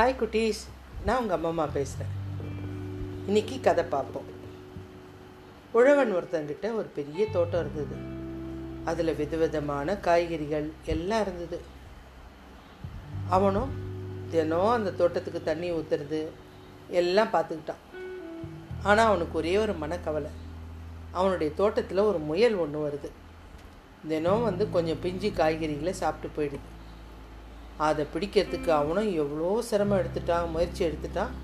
Hi குட்டீஸ். நான் உங்கள் அம்மா பேசுகிறேன் இன்னைக்கு கதை பார்ப்போம். உழவன் ஒருத்தங்கிட்ட ஒரு பெரிய தோட்டம் இருந்தது. அதில் விதவிதமான காய்கறிகள் எல்லாம் இருந்தது. அவனும் தினம் அந்த தோட்டத்துக்கு தண்ணி ஊற்றுறது எல்லாம் பார்த்துக்கிட்டான். ஆனால் அவனுக்கு ஒரே ஒரு மனக்கவலை. அவனுடைய தோட்டத்தில் ஒரு முயல் ஒன்று வருது. தினம் வந்து கொஞ்சம் பிஞ்சு காய்கறிகளை சாப்பிட்டு போயிடுது. அதை பிடிக்கிறதுக்கு அவனும் எவ்வளோ சிரமம் எடுத்துட்டான் முயற்சி எடுத்துட்டான்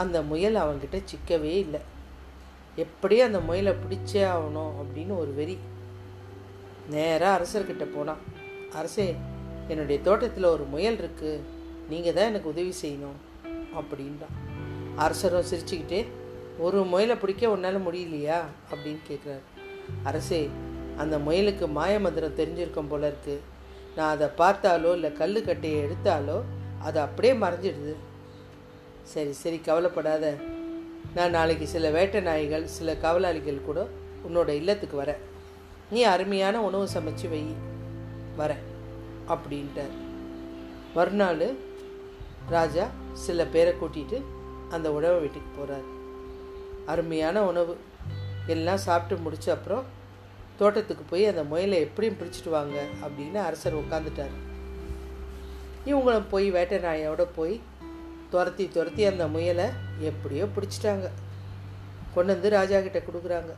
அந்த முயல் அவன்கிட்ட சிக்கவே இல்லை. எப்படி அந்த முயலை பிடிச்சே ஆகணும் அப்படின்னு ஒரு வெறி. நேராக அரசர்கிட்ட போனான். அரசே என்னுடைய தோட்டத்தில் ஒரு முயல் இருக்குது நீங்கள் தான் எனக்கு உதவி செய்யணும் அப்படின்றான். அரசரும் சிரிச்சுக்கிட்டே ஒரு முயலை பிடிக்க உன்னால் முடியலையா? அப்படின்னு கேட்குறாரு அரசே அந்த முயலுக்கு மாயமந்திரம் தெரிஞ்சிருக்கும் போல இருக்குது நான் அதை பார்த்தாலோ இல்லை கல்லுக்கட்டையை எடுத்தாலோ அது அப்படியே மறைஞ்சிடுது. சரி சரி கவலைப்படாத. நான் நாளைக்கு சில வேட்டை நாய்கள் சில கவலாளிகள் கூட உன்னோட இல்லத்துக்கு வரேன். நீ அருமையான உணவு சமைச்சு வை. வரேன் அப்படின்ட்டார். மறுநாள் ராஜா சில பேரை கூட்டிகிட்டு அந்த உணவு வீட்டுக்கு போகிறார் அருமையான உணவு. எல்லாம் சாப்பிட்டு முடிச்ச அப்புறம் தோட்டத்துக்கு போய் அந்த முயலை எப்படியும் பிடிச்சிட்டு வாங்க அப்படின்னு அரசர் உட்காந்துட்டார் இவங்களும் போய் வேட்டை நாயோட போய் துரத்தி துரத்தி அந்த முயலை எப்படியோ பிடிச்சிட்டாங்க. கொண்டு வந்து ராஜா கிட்ட கொடுக்குறாங்க.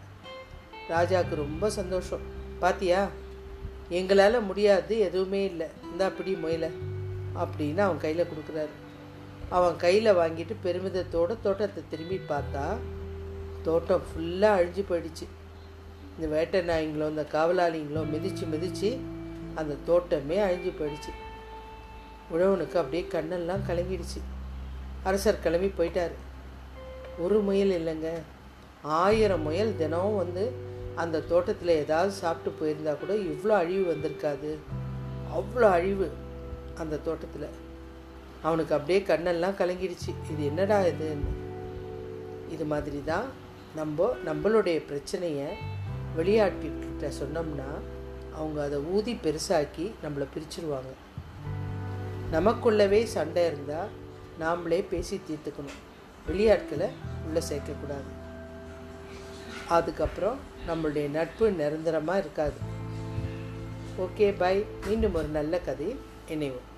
ராஜாவுக்கு ரொம்ப சந்தோஷம். பாத்தியா எங்களால் முடியாது எதுவுமே இல்லை. இந்த அப்படி முயலை அப்படின்னு அவன் கையில் கொடுக்குறாரு. அவன் கையில் வாங்கிட்டு பெருமிதத்தோட தோட்டத்தை திரும்பி பார்த்தா தோட்டம் ஃபுல்லாக அழிஞ்சு போயிடுச்சு. இந்த வேட்டை நாய்ங்களோ இந்த காவலாளிங்களோ மிதித்து மிதித்து அந்த தோட்டமே அழிஞ்சு போயிடுச்சு. உழவனுக்கு அப்படியே கண்ணெல்லாம் கலங்கிடுச்சு. அரசர் கிளம்பி போயிட்டார். ஒரு முயல் இல்லைங்க. ஆயிரம் முயல் தினமும் வந்து அந்த தோட்டத்தில் ஏதாவது சாப்பிட்டு போயிருந்தா கூட இவ்வளோ அழிவு வந்திருக்காது. அவ்வளோ அழிவு அந்த தோட்டத்தில். அவனுக்கு அப்படியே கண்ணெல்லாம் கலங்கிடுச்சு. இது என்னடா இதுன்னு இது மாதிரி தான் நம்ம நம்மளுடைய பிரச்சனையை வெளியாட்கிட்ட சொன்னோம்னா அவங்க அதை ஊதி பெருசாக்கி நம்மளை பிரிச்சிருவாங்க. நமக்குள்ளவே சண்டை இருந்தால் நாமளே பேசி தீர்த்துக்கணும். வெளியாட்களை உள்ளே சேர்க்கக்கூடாது. அதுக்கப்புறம் நம்மளுடைய நட்பு நிரந்தரமாக இருக்காது. Okay bye. மீண்டும் ஒரு நல்ல கதை. இணைவோம்.